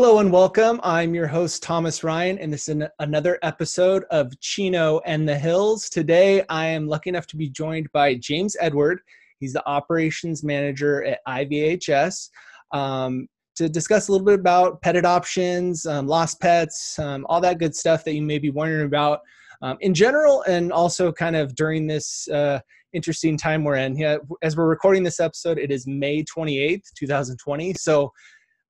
Hello and welcome. I'm your host, Thomas Ryan, and this is an, another episode of Chino and the Hills. Today, I am lucky enough to be joined by James Edward. He's the operations manager at IVHS um, to discuss a little bit about pet adoptions, um, lost pets, um, all that good stuff that you may be wondering about um, in general, and also kind of during this uh, interesting time we're in. Yeah, as we're recording this episode, it is May 28th, 2020. So,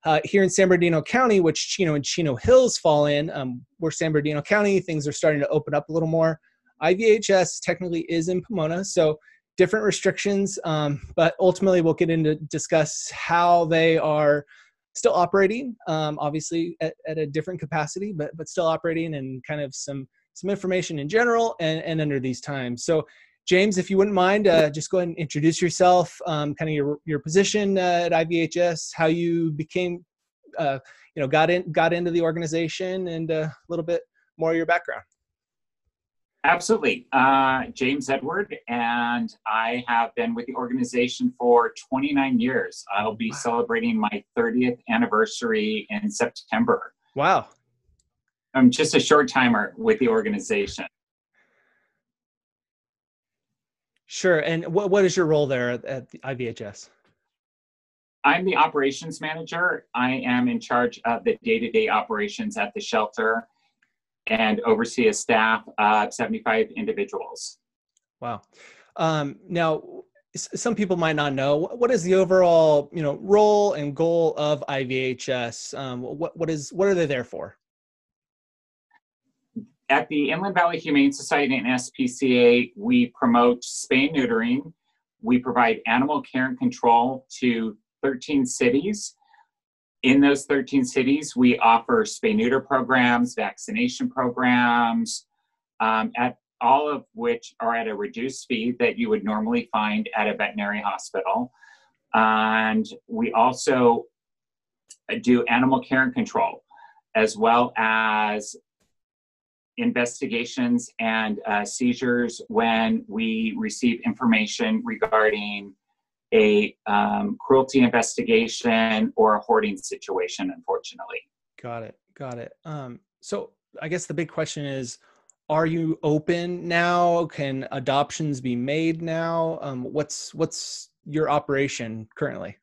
uh, here in San Bernardino County, which Chino and Chino Hills fall in, um, we're San Bernardino County. Things are starting to open up a little more. IVHS technically is in Pomona, so different restrictions, um, but ultimately we'll get into discuss how they are still operating. Um, obviously at, at, a different capacity, but but still operating, and kind of some some information in general and, and under these times. So James, if you wouldn't mind, uh, just go ahead and introduce yourself, um, kind of your your position uh, at IVHS, how you became, uh, you know, got in got into the organization, and uh, a little bit more of your background. Absolutely, uh, James Edward, and I have been with the organization for 29 years. I'll be wow. celebrating my 30th anniversary in September. Wow! I'm just a short timer with the organization. Sure. And what, what is your role there at, at the IVHS? I'm the operations manager. I am in charge of the day to day operations at the shelter and oversee a staff of 75 individuals. Wow. Um, now, some people might not know what is the overall you know role and goal of IVHS. Um, what what is what are they there for? At the Inland Valley Humane Society and SPCA, we promote spay neutering. We provide animal care and control to 13 cities. In those 13 cities, we offer spay neuter programs, vaccination programs, um, at all of which are at a reduced fee that you would normally find at a veterinary hospital. And we also do animal care and control, as well as investigations and uh, seizures when we receive information regarding a um, cruelty investigation or a hoarding situation, unfortunately. Got it. Got it. Um, so I guess the big question is are you open now can adoptions be made now um, what's what's your operation currently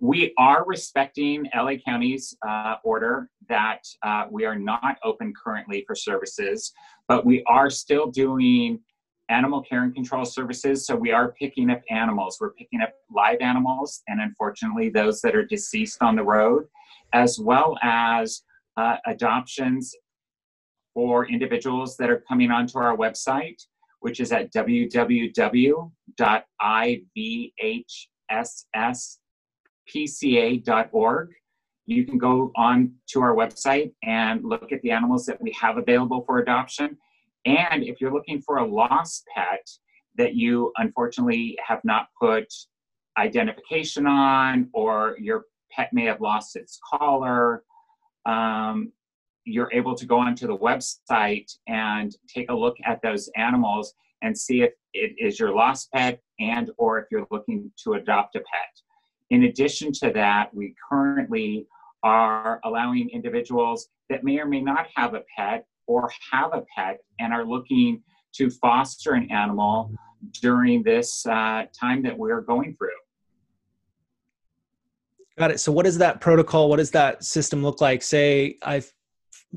we are respecting LA County's uh, order that uh, we are not open currently for services, but we are still doing animal care and control services. So we are picking up animals. We're picking up live animals, and unfortunately, those that are deceased on the road, as well as uh, adoptions for individuals that are coming onto our website, which is at www.ivhss pca.org. You can go on to our website and look at the animals that we have available for adoption. And if you're looking for a lost pet that you unfortunately have not put identification on, or your pet may have lost its collar, um, you're able to go onto the website and take a look at those animals and see if it is your lost pet and or if you're looking to adopt a pet in addition to that, we currently are allowing individuals that may or may not have a pet or have a pet and are looking to foster an animal during this uh, time that we're going through. Got it. So, what is that protocol? What does that system look like? Say, i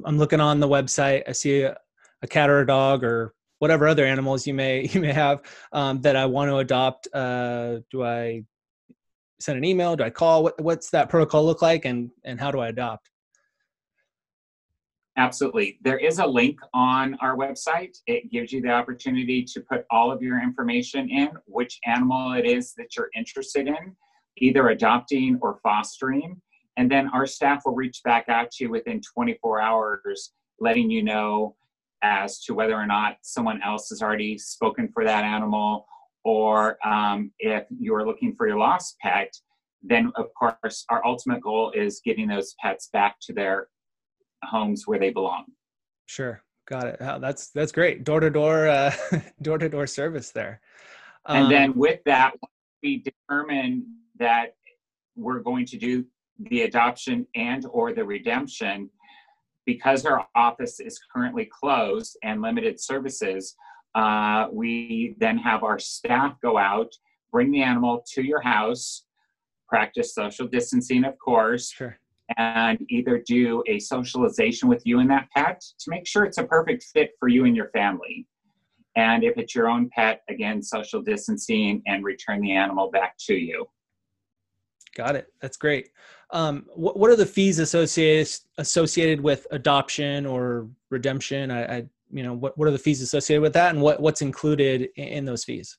am looking on the website. I see a, a, cat or a dog or whatever other animals you may you may have um, that I want to adopt. Uh, do I send an email? Do I call? What, what's that protocol look like, and and how do I adopt? Absolutely. There is a link on our website. It gives you the opportunity to put all of your information in, which animal it is that you're interested in, either adopting or fostering. And then our staff will reach back out to you within 24 hours, letting you know as to whether or not someone else has already spoken for that animal or um, if you're looking for your lost pet, then of course our ultimate goal is getting those pets back to their homes where they belong. Sure, got it. that's that's great. Door to door, uh, door to door service there. Um, and then with that, we determine that we're going to do the adoption and or the redemption, because our office is currently closed and limited services, uh, we then have our staff go out, bring the animal to your house, practice social distancing, of course, Sure. and either do a socialization with you and that pet to make sure it's a perfect fit for you and your family. And if it's your own pet, again, social distancing and return the animal back to you. Got it. That's great. Um, what, what are the fees associated associated with adoption or redemption? I, I, you know, what, what are the fees associated with that, and what what's included in, those fees?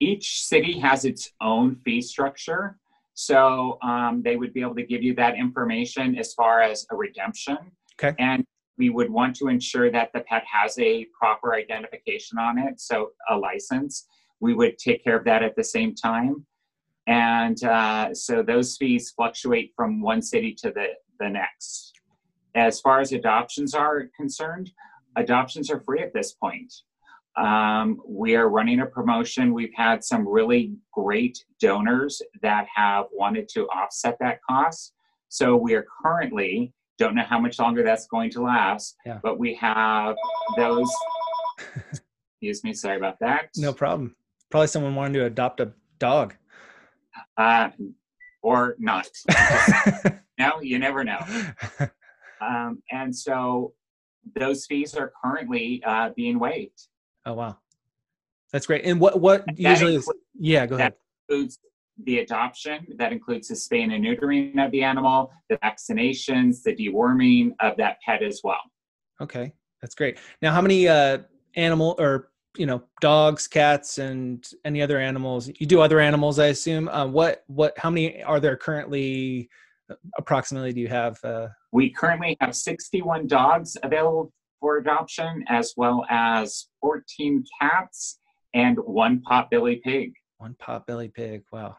Each city has its own fee structure, so um, they would be able to give you that information as far as a redemption. Okay. And we would want to ensure that the pet has a proper identification on it, so a license. We would take care of that at the same time. And uh, so those fees fluctuate from one city to the, the next. As far as adoptions are concerned, adoptions are free at this point. Um, we are running a promotion. We've had some really great donors that have wanted to offset that cost. So we are currently, don't know how much longer that's going to last, Yeah. but we have those. Excuse me, sorry about that. No problem. Probably someone wanting to adopt a dog. Uh, or not. no, you never know. Um, and so those fees are currently uh, being waived. oh wow, that's great. And what what That usually is? Yeah, go ahead. that includes the adoption, that includes the spaying and neutering of the animal, the vaccinations, the deworming of that pet as well. Okay, that's great. Now, how many uh, animal or you know dogs, cats, and any other animals? You do other animals, I assume. Uh, what what? How many are there currently? Approximately, do you have? Uh, We currently have 61 dogs available for adoption, as well as 14 cats and one potbelly pig. one pot belly pig. Wow,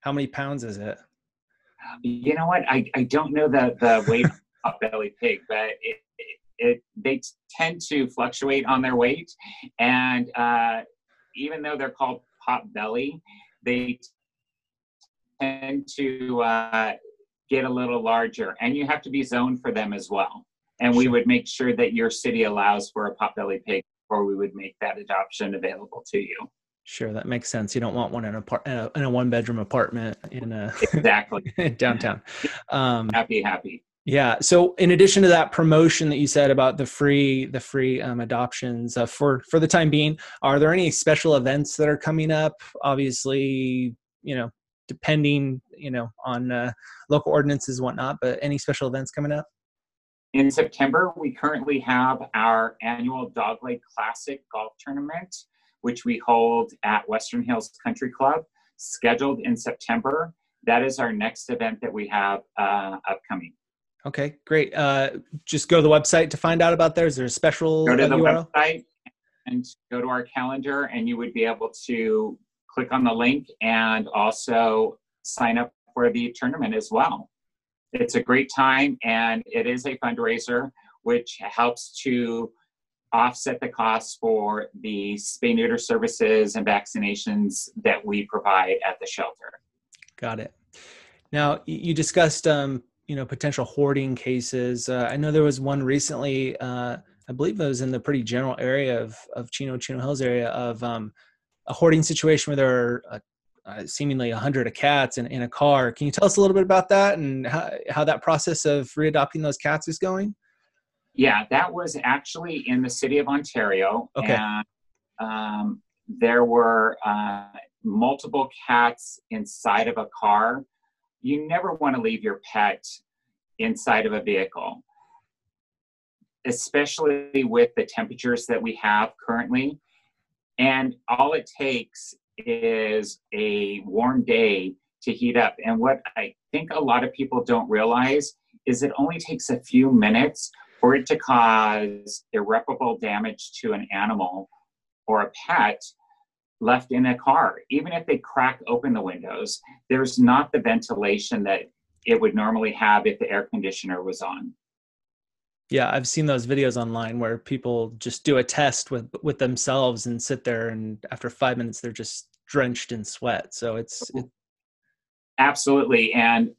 how many pounds is it? You know what? I, I don't know the, the weight of potbelly pig, but it, it, it they tend to fluctuate on their weight. And uh, even though they're called potbelly, they tend to uh, get a little larger. And you have to be zoned for them as well. And we would make sure that your city allows for a potbelly pig before we would make that adoption available to you. Sure, that makes sense. You don't want one in a par- in a, in a one bedroom apartment in a Exactly. downtown. Um, happy, happy. Yeah. So in addition to that promotion that you said about the free the free um, adoptions uh, for for the time being, are there any special events that are coming up? Obviously, you know, depending you know on uh, local ordinances and whatnot, but any special events coming up? In September, we currently have our annual Dogleg Classic Golf Tournament, which we hold at Western Hills Country Club, scheduled in September. That is our next event that we have uh, upcoming. Okay, great. Uh, just go to the website to find out about there. Is there a special Go to the URL? website and go to our calendar, and you would be able to click on the link and also sign up for the tournament as well. It's a great time, and it is a fundraiser which helps to offset the costs for the spay neuter services and vaccinations that we provide at the shelter. Got it. Now you discussed, um, you know, potential hoarding cases. Uh, I know there was one recently. Uh, I believe it was in the pretty general area of of Chino Chino Hills area of um, a hoarding situation where there are uh, uh, seemingly a hundred of cats in, in a car. Can you tell us a little bit about that and how, how that process of readopting those cats is going? Yeah, that was actually in the city of Ontario. Okay. And um, there were uh, multiple cats inside of a car. You never want to leave your pet inside of a vehicle, especially with the temperatures that we have currently. And all it takes is a warm day to heat up. And what I think a lot of people don't realize is it only takes a few minutes for it to cause irreparable damage to an animal or a pet left in a car. Even if they crack open the windows, there's not the ventilation that it would normally have if the air conditioner was on. Yeah, I've seen those videos online where people just do a test with with themselves and sit there, and after five minutes, they're just drenched in sweat. So it's it, Absolutely. And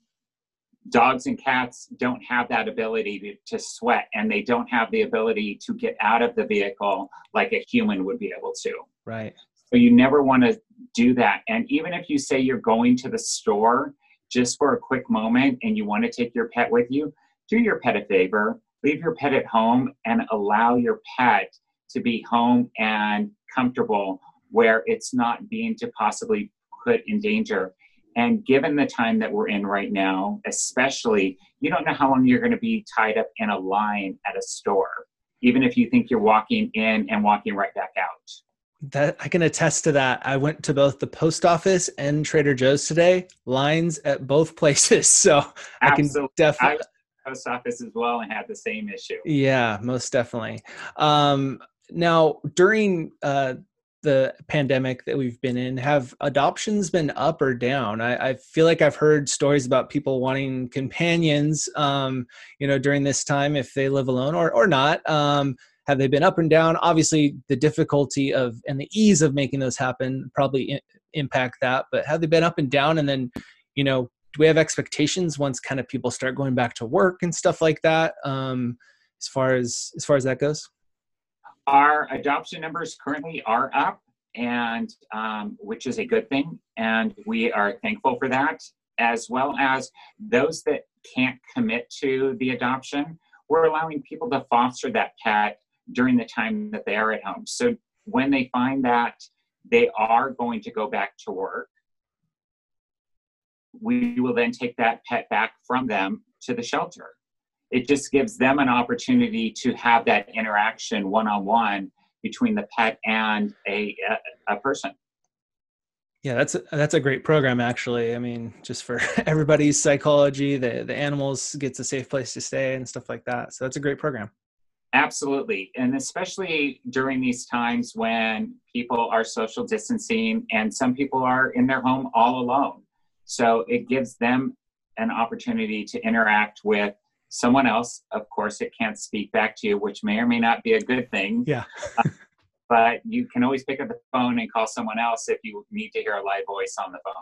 dogs and cats don't have that ability to, to, sweat and they don't have the ability to get out of the vehicle like a human would be able to. Right. So you never want to do that. And even if you say you're going to the store just for a quick moment and you want to take your pet with you, do your pet a favor, leave your pet at home and allow your pet to be home and comfortable where it's not being to possibly put in danger. And given the time that we're in right now, especially, you don't know how long you're going to be tied up in a line at a store, even if you think you're walking in and walking right back out. That I can attest to that. I went to both the post office and Trader Joe's today. Lines at both places, so Absolutely. I can definitely. Post office as well and had the same issue. Yeah, most definitely. Um, now during uh, the pandemic that we've been in have adoptions been up or down I, I, feel like i've heard stories about people wanting companions um, you know during this time if they live alone or, or not um, have they been up and down obviously the difficulty of and the ease of making those happen probably I- impact that but have they been up and down and then you know do we have expectations once kind of people start going back to work and stuff like that um, as far as as far as that goes our adoption numbers currently are up, and um, which is a good thing, and we are thankful for that. As well as those that can't commit to the adoption, we're allowing people to foster that pet during the time that they are at home. So when they find that they are going to go back to work, we will then take that pet back from them to the shelter. It just gives them an opportunity to have that interaction one-on-one between the pet and a, a, a person. Yeah that's a, that's a great program actually. I mean just for everybody's psychology the the animals gets a safe place to stay and stuff like that. So that's a great program. Absolutely. And especially during these times when people are social distancing and some people are in their home all alone so it gives them an opportunity to interact with someone else. Of course, it can't speak back to you, which may or may not be a good thing. Yeah. but you can always pick up the phone and call someone else if you need to hear a live voice on the phone.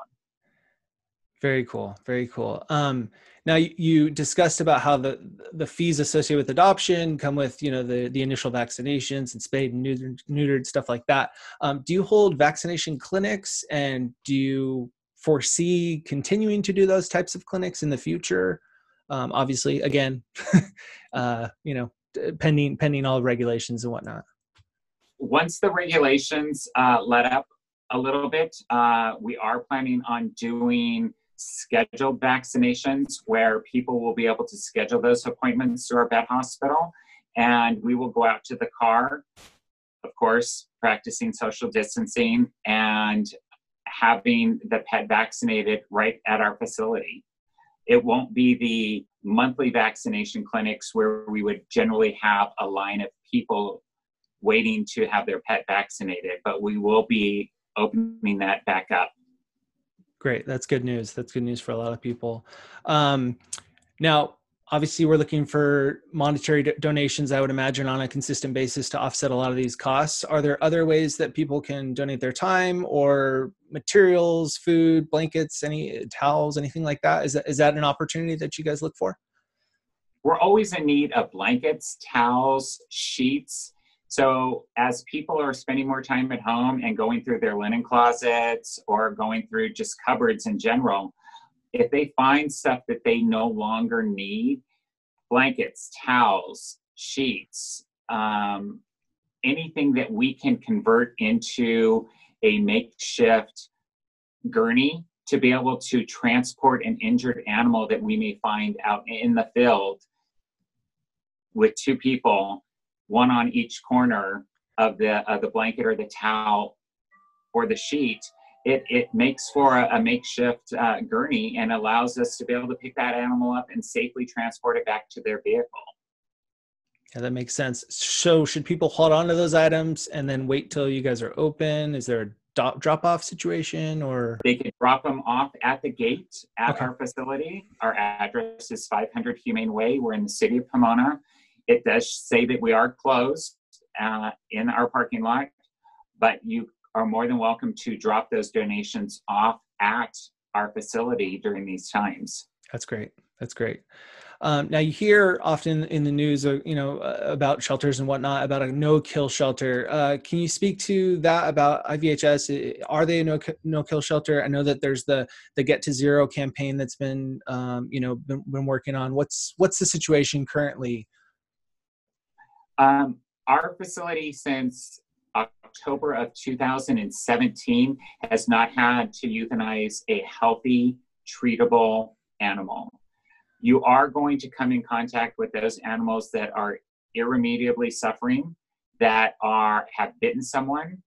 Very cool. Very cool. Um, now you discussed about how the the fees associated with adoption come with you know the the initial vaccinations and spayed and neutered, neutered stuff like that. Um, do you hold vaccination clinics and do you foresee continuing to do those types of clinics in the future? um, obviously again uh, you know pending pending all regulations and whatnot once the regulations uh, let up a little bit uh, we are planning on doing scheduled vaccinations where people will be able to schedule those appointments through our vet hospital and we will go out to the car of course practicing social distancing and having the pet vaccinated right at our facility it won't be the monthly vaccination clinics where we would generally have a line of people waiting to have their pet vaccinated, but we will be opening that back up. Great. That's good news. That's good news for a lot of people. Um, now, obviously we're looking for monetary donations i would imagine on a consistent basis to offset a lot of these costs. Are there other ways that people can donate their time or materials food blankets any towels anything like that? Is that, is that an opportunity that you guys look for? We're always in need of blankets towels sheets. So as people are spending more time at home and going through their linen closets or going through just cupboards in general if they find stuff that they no longer need, blankets, towels, sheets, um, anything that we can convert into a makeshift gurney to be able to transport an injured animal that we may find out in the field with two people, one on each corner of the of the blanket or the towel or the sheet it, it makes for a, a makeshift uh, gurney and allows us to be able to pick that animal up and safely transport it back to their vehicle. Yeah, that makes sense. So, should people hold on to those items and then wait till you guys are open? Is there a drop off situation or? They can drop them off at the gate at okay. our facility. Our address is 500 Humane Way. We're in the city of Pomona. It does say that we are closed uh, in our parking lot, but you are more than welcome to drop those donations off at our facility during these times. That's great. That's great. Um, now you hear often in the news, uh, you know, uh, about shelters and whatnot, about a no-kill shelter. Uh, can you speak to that about IVHS? Are they a no no-kill shelter? I know that there's the the Get to Zero campaign that's been, um, you know, been, been, working on. What's what's the situation currently? Um, our facility since October of 2017 has not had to euthanize a healthy, treatable animal you are going to come in contact with those animals that are irremediably suffering, that are have bitten someone,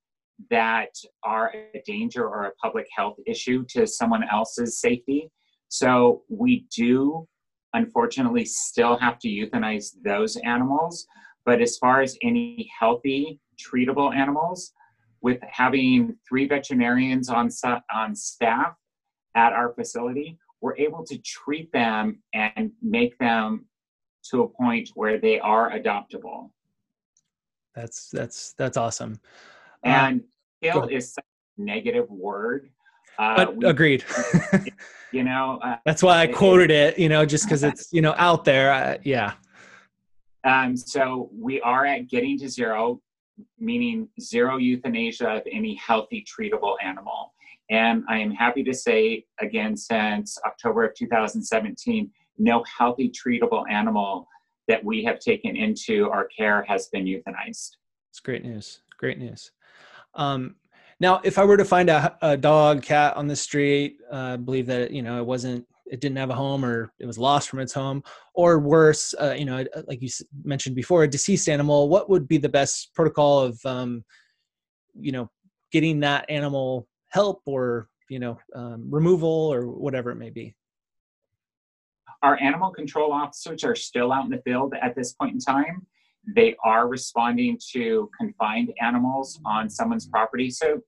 that are a danger or a public health issue to someone else's safety. So we do unfortunately still have to euthanize those animals. But as far as any healthy, treatable animals, with having three veterinarians on, on staff at our facility, we're able to treat them and make them to a point where they are adoptable. That's that's that's awesome. And um, kill is such a negative word. Uh, we, agreed. you know, uh, that's why I it, quoted it. You know, just because it's you know out there. Uh, yeah. Um. So we are at getting to zero, meaning zero euthanasia of any healthy treatable animal. And I am happy to say, again, since October of 2017, no healthy treatable animal that we have taken into our care has been euthanized. It's great news. Great news. Um, now, if I were to find a, a dog, cat on the street, uh, believe that you know it wasn't, it didn't have a home, or it was lost from its home, or worse, uh, you know, like you mentioned before, a deceased animal. What would be the best protocol of, um, you know, getting that animal help or you know um, removal or whatever it may be our animal control officers are still out in the field at this point in time they are responding to confined animals on someone's property so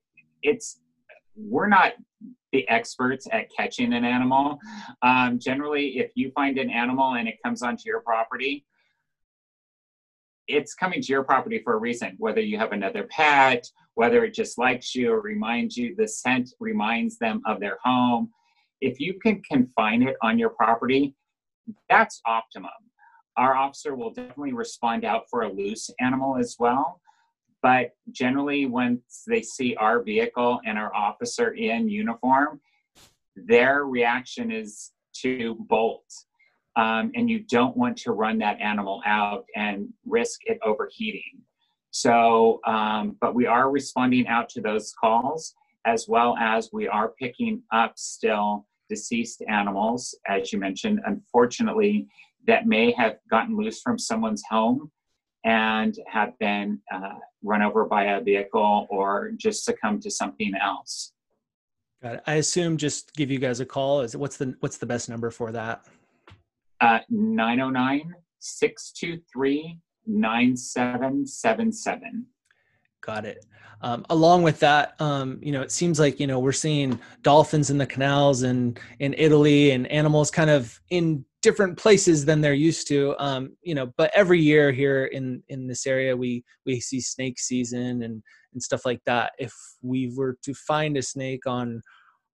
it's we're not the experts at catching an animal um, generally if you find an animal and it comes onto your property it's coming to your property for a reason whether you have another pet whether it just likes you or reminds you, the scent reminds them of their home. If you can confine it on your property, that's optimum. Our officer will definitely respond out for a loose animal as well. But generally, once they see our vehicle and our officer in uniform, their reaction is to bolt. Um, and you don't want to run that animal out and risk it overheating. So, um, but we are responding out to those calls as well as we are picking up still deceased animals, as you mentioned, unfortunately, that may have gotten loose from someone's home and have been uh, run over by a vehicle or just succumb to something else. Got it. I assume just give you guys a call. Is what's the what's the best number for that? Uh, 909 623 9777. Got it. Um, along with that, um, you know, it seems like you know we're seeing dolphins in the canals and in Italy and animals kind of in different places than they're used to. Um, you know, but every year here in in this area, we we see snake season and and stuff like that. If we were to find a snake on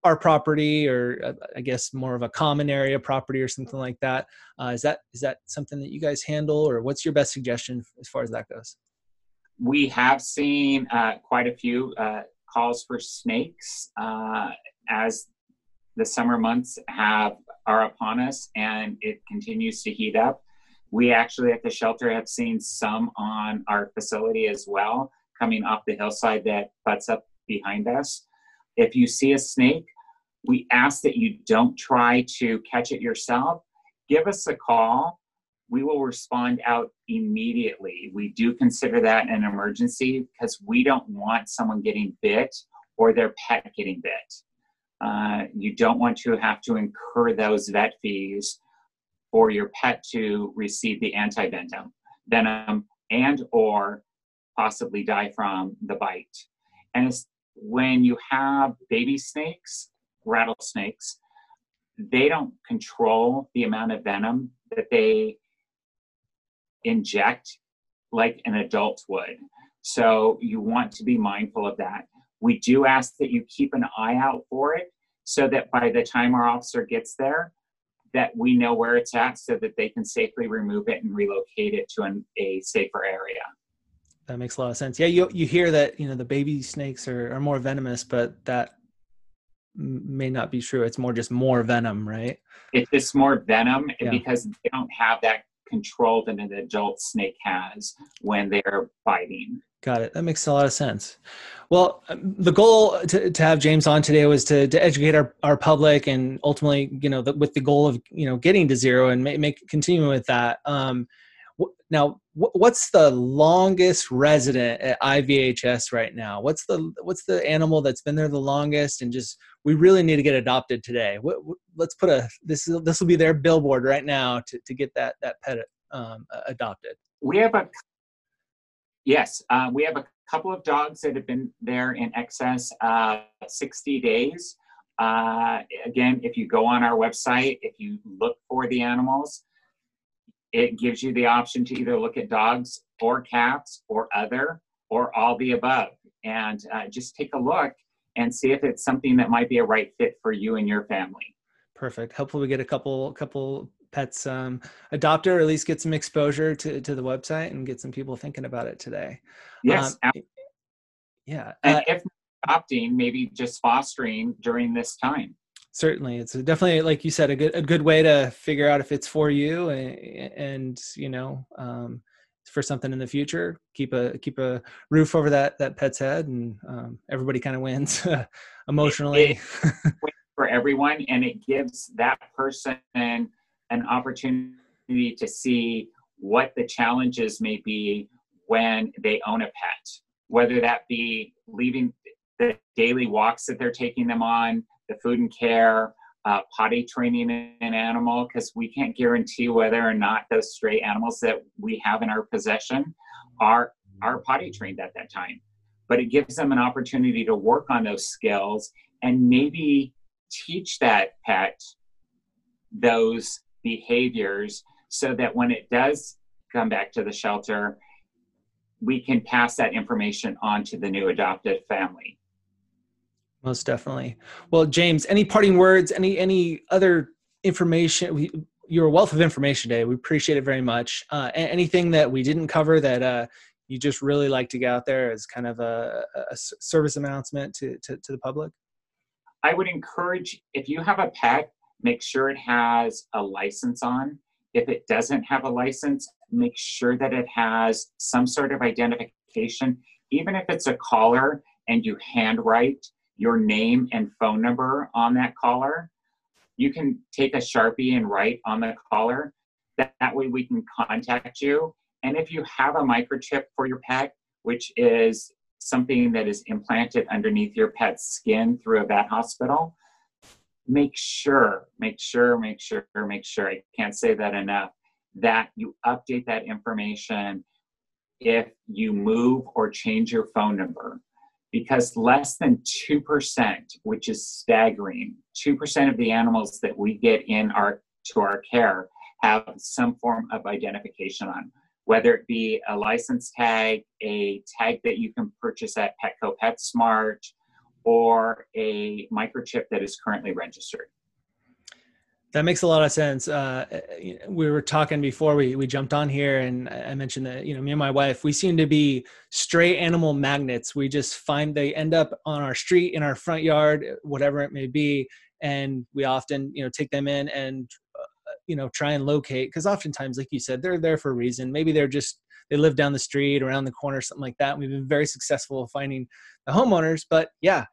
our property or uh, i guess more of a common area property or something like that. Uh, is that is that something that you guys handle or what's your best suggestion as far as that goes we have seen uh, quite a few uh, calls for snakes uh, as the summer months have are upon us and it continues to heat up we actually at the shelter have seen some on our facility as well coming off the hillside that butts up behind us if you see a snake, we ask that you don't try to catch it yourself. Give us a call. We will respond out immediately. We do consider that an emergency because we don't want someone getting bit or their pet getting bit. Uh, you don't want to have to incur those vet fees for your pet to receive the antivenom venom and or possibly die from the bite. And when you have baby snakes, rattlesnakes, they don't control the amount of venom that they inject like an adult would. So you want to be mindful of that. We do ask that you keep an eye out for it so that by the time our officer gets there, that we know where it's at so that they can safely remove it and relocate it to an, a safer area. That makes a lot of sense. Yeah, you you hear that you know the baby snakes are, are more venomous, but that may not be true. It's more just more venom, right? It's just more venom yeah. because they don't have that control that an adult snake has when they're biting. Got it. That makes a lot of sense. Well, um, the goal to, to have James on today was to, to educate our, our public and ultimately, you know, the, with the goal of, you know, getting to zero and make, make continuing with that. Um, now, what's the longest resident at IVHS right now? What's the what's the animal that's been there the longest? And just we really need to get adopted today. let's put a this this will be their billboard right now to, to get that that pet um, adopted. We have a yes, uh, we have a couple of dogs that have been there in excess of 60 days. Uh, again, if you go on our website, if you look for the animals, it gives you the option to either look at dogs or cats or other or all the above. And uh, just take a look and see if it's something that might be a right fit for you and your family. Perfect. Hopefully we get a couple couple pets um, adopted or at least get some exposure to, to the website and get some people thinking about it today. Yes um, yeah and uh, if adopting maybe just fostering during this time. Certainly it's definitely like you said a good a good way to figure out if it's for you and, and you know um, for something in the future keep a keep a roof over that that pet's head and um, everybody kind of wins emotionally it, it for everyone and it gives that person an opportunity to see what the challenges may be when they own a pet whether that be leaving the daily walks that they're taking them on the food and care, uh, potty training an animal, because we can't guarantee whether or not those stray animals that we have in our possession are are potty trained at that time. But it gives them an opportunity to work on those skills and maybe teach that pet those behaviors so that when it does come back to the shelter, we can pass that information on to the new adopted family. Most definitely. Well, James, any parting words? Any any other information? We, you're a wealth of information today. We appreciate it very much. Uh, anything that we didn't cover that uh, you just really like to get out there as kind of a, a service announcement to, to, to the public? I would encourage if you have a pet, make sure it has a license on. If it doesn't have a license, make sure that it has some sort of identification, even if it's a collar and you handwrite your name and phone number on that collar. You can take a Sharpie and write on the collar. That, that way we can contact you. And if you have a microchip for your pet, which is something that is implanted underneath your pet's skin through a vet hospital, make sure, make sure, make sure, make sure, I can't say that enough, that you update that information if you move or change your phone number. Because less than 2%, which is staggering, 2% of the animals that we get in our to our care have some form of identification on, whether it be a license tag, a tag that you can purchase at Petco PetSmart, or a microchip that is currently registered. That makes a lot of sense. Uh, we were talking before we, we jumped on here, and I mentioned that you know me and my wife we seem to be stray animal magnets. We just find they end up on our street, in our front yard, whatever it may be, and we often you know take them in and uh, you know try and locate because oftentimes, like you said, they're there for a reason. Maybe they're just they live down the street, around the corner, something like that. We've been very successful finding the homeowners. But yeah,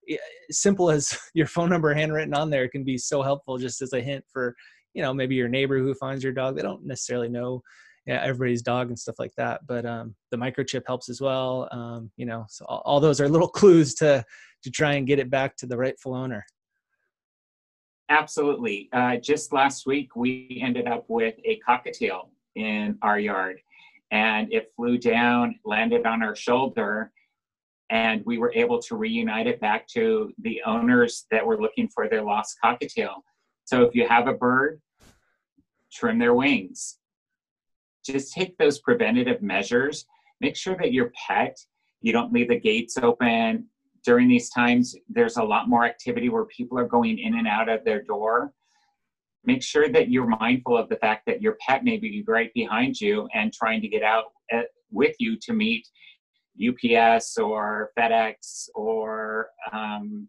simple as your phone number handwritten on there can be so helpful just as a hint for, you know, maybe your neighbor who finds your dog. They don't necessarily know yeah, everybody's dog and stuff like that. But um, the microchip helps as well. Um, you know, so all, all, those are little clues to to try and get it back to the rightful owner. Absolutely. Uh, just last week, we ended up with a cockatiel in our yard, and it flew down, landed on our shoulder, and we were able to reunite it back to the owners that were looking for their lost cockatiel. So if you have a bird, trim their wings. Just take those preventative measures. Make sure that your pet, you don't leave the gates open, during these times, there's a lot more activity where people are going in and out of their door. Make sure that you're mindful of the fact that your pet may be right behind you and trying to get out at, uh, with you to meet UPS or FedEx or um,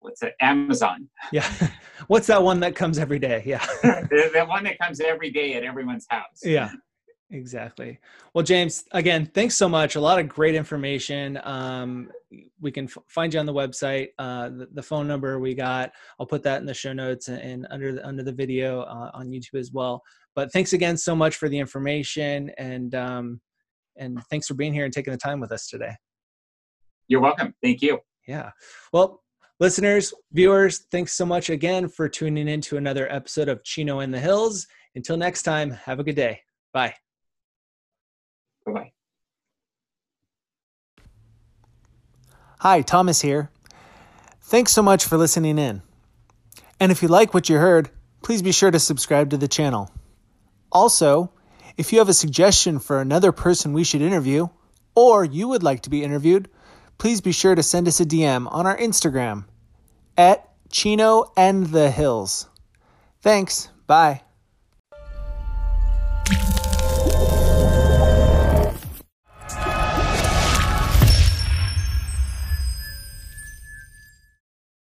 what's it, Amazon. Yeah. What's that one that comes every day? Yeah. the, the one that comes every day at everyone's house. Yeah. Exactly. Well, James, again, thanks so much. A lot of great information. Um, we can f- find you on the website. Uh, the, the, phone number we got, I'll put that in the show notes and, and under the under the video uh, on YouTube as well. But thanks again so much for the information and um, and thanks for being here and taking the time with us today. You're welcome. Thank you. Yeah. Well, listeners, viewers, thanks so much again for tuning in to another episode of Chino in the Hills. Until next time, have a good day. Bye. Bye bye. Hi, Thomas here. Thanks so much for listening in. And if you like what you heard, please be sure to subscribe to the channel. Also, if you have a suggestion for another person we should interview, or you would like to be interviewed, please be sure to send us a DM on our Instagram at Chino and the Hills. Thanks. Bye.